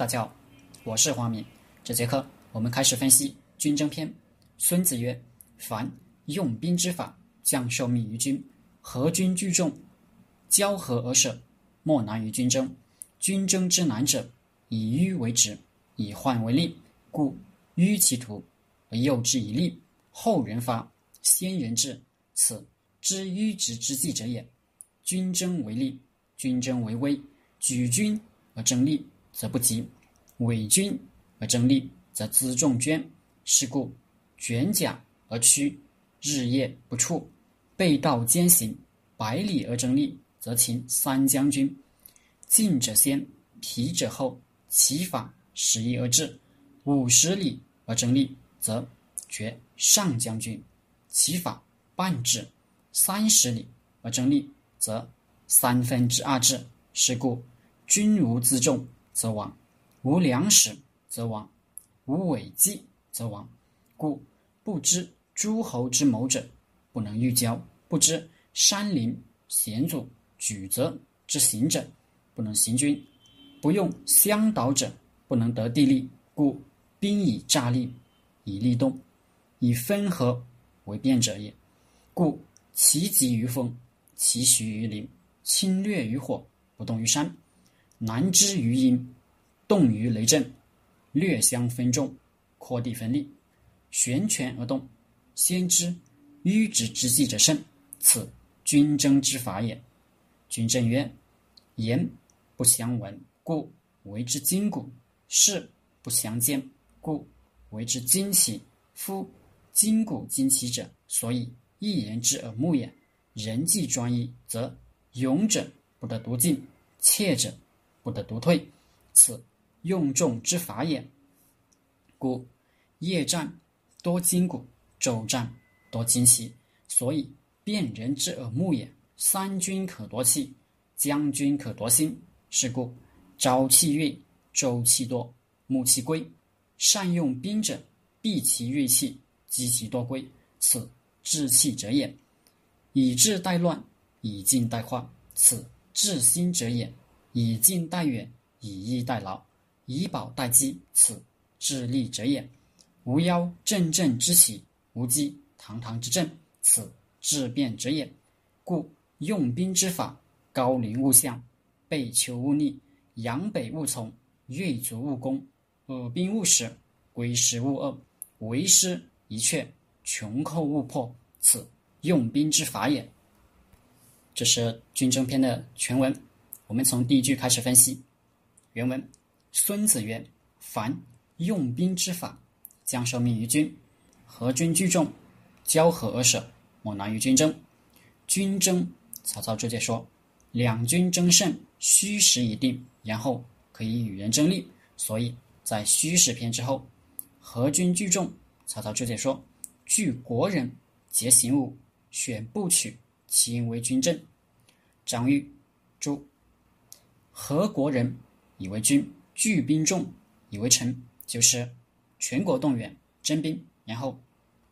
大家好，我是黄明。这节课我们开始分析军争篇。孙子曰：“凡用兵之法，将受命于君，合军聚众，交合而舍，莫难于军争。军争之难者，以迂为直，以患为利。故迂其途，而诱之以利。后人发，先人至，此知迂直之计者也。军争为利，军争为威。举军而争利。”则不及，伪军而争利，则辎重捐。是故卷甲而趋，日夜不处，背道兼行，百里而争利，则擒三将军。进者先，疲者后，其法十一而至。五十里而争利，则绝上将军。其法半至。三十里而争利，则三分之二至。是故军无辎重。则亡，无粮食则亡，无伪计则亡。故不知诸侯之谋者，不能御交；不知山林险阻举则之行者，不能行军；不用相导者，不能得地利。故兵以诈立，以利动，以分合为变者也。故其疾于风，其徐于林，侵略于火，不动于山。难知于阴，动于雷震，略相分众，扩地分立，旋权而动。先知迂直之计者胜，此军争之法也。军正曰：言不相闻，故为之筋骨；事不相见，故为之惊奇。夫筋骨惊奇者，所以一言之耳目也。人既专一，则勇者不得独进，怯者。不得独退，此用众之法也。故夜战多筋骨，昼战多精奇，所以辨人之耳目也。三军可夺气，将军可夺心。是故朝气锐，周气多，暮气归。善用兵者，避其锐气，击其多归，此治气者也。以治待乱，以静待化，此治心者也。以近待远，以逸待劳，以保待饥，此治利者也。无妖阵阵之喜，无机堂堂之政，此治变者也。故用兵之法：高陵勿向，背丘勿逆，阳北勿从，锐卒勿攻，恶兵勿使，归师勿遏，为师一阙，穷寇勿迫。此用兵之法也。这是军争篇的全文。我们从第一句开始分析。原文：孙子曰：“凡用兵之法，将受命于君，合军聚众，交合而舍，莫难于军争。军争，曹操直接说，两军争胜，虚实已定，然后可以与人争利。所以在虚实篇之后，合军聚众，曹操直接说，聚国人，结行伍，选部曲，其为军政。张玉注。何国人以为军，聚兵众以为臣，就是全国动员征兵，然后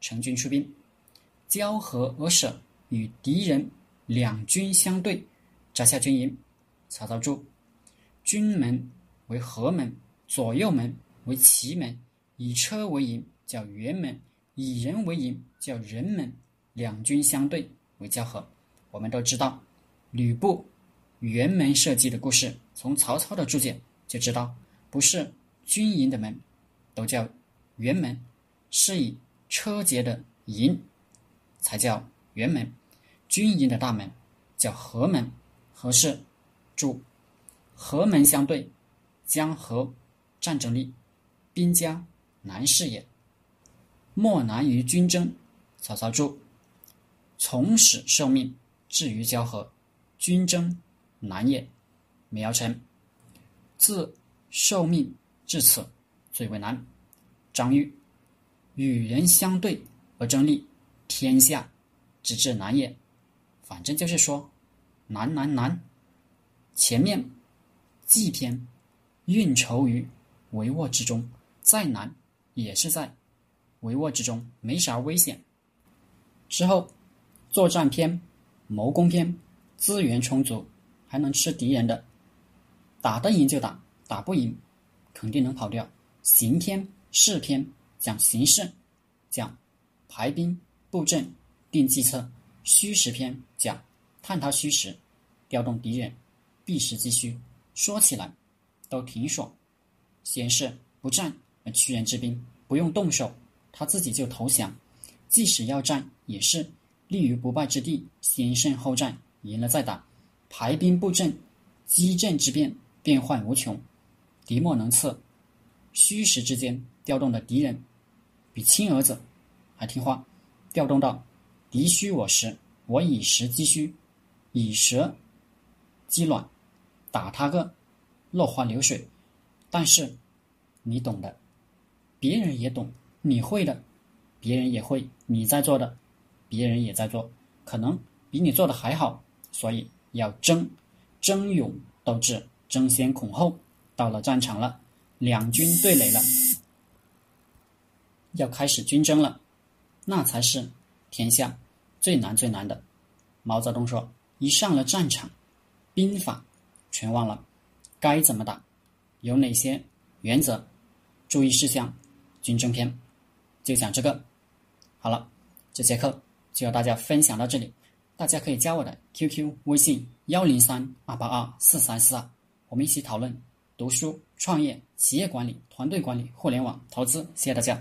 成军出兵，交合而舍，与敌人两军相对，扎下军营。曹操注：军门为合门，左右门为奇门，以车为营叫辕门，以人为营叫人门，两军相对为交合。我们都知道，吕布。辕门射击的故事，从曹操的注解就知道，不是军营的门都叫辕门，是以车节的营才叫辕门，军营的大门叫合门。合是注：合门相对，将合战争力，兵家难事也。莫难于军争。曹操注：从始受命至于交合，军争。难也，苗成。自受命至此，最为难。张玉，与人相对而争利，天下之至难也。反正就是说，难难难。前面计篇运筹于帷幄之中，再难也是在帷幄之中，没啥危险。之后作战篇、谋攻篇，资源充足。还能吃敌人的，打得赢就打，打不赢，肯定能跑掉。行篇、事篇讲形势，讲排兵布阵、定计策；虚实篇讲探讨虚实，调动敌人，避实击虚。说起来都挺爽。先是不战而屈人之兵，不用动手，他自己就投降。即使要战，也是立于不败之地，先胜后战，赢了再打。排兵布阵，机阵之变，变幻无穷，敌莫能测。虚实之间调动的敌人，比亲儿子还听话。调动到敌虚我实，我以实击虚，以实击卵，打他个落花流水。但是你懂的，别人也懂，你会的，别人也会，你在做的，别人也在做，可能比你做的还好，所以。要争，争勇斗智，争先恐后。到了战场了，两军对垒了，要开始军争了，那才是天下最难最难的。毛泽东说：“一上了战场，兵法全忘了，该怎么打，有哪些原则、注意事项？”军争篇就讲这个。好了，这节课就和大家分享到这里。大家可以加我的 QQ 微信幺零三二八二四三四二，我们一起讨论读书、创业、企业管理、团队管理、互联网投资。谢谢大家。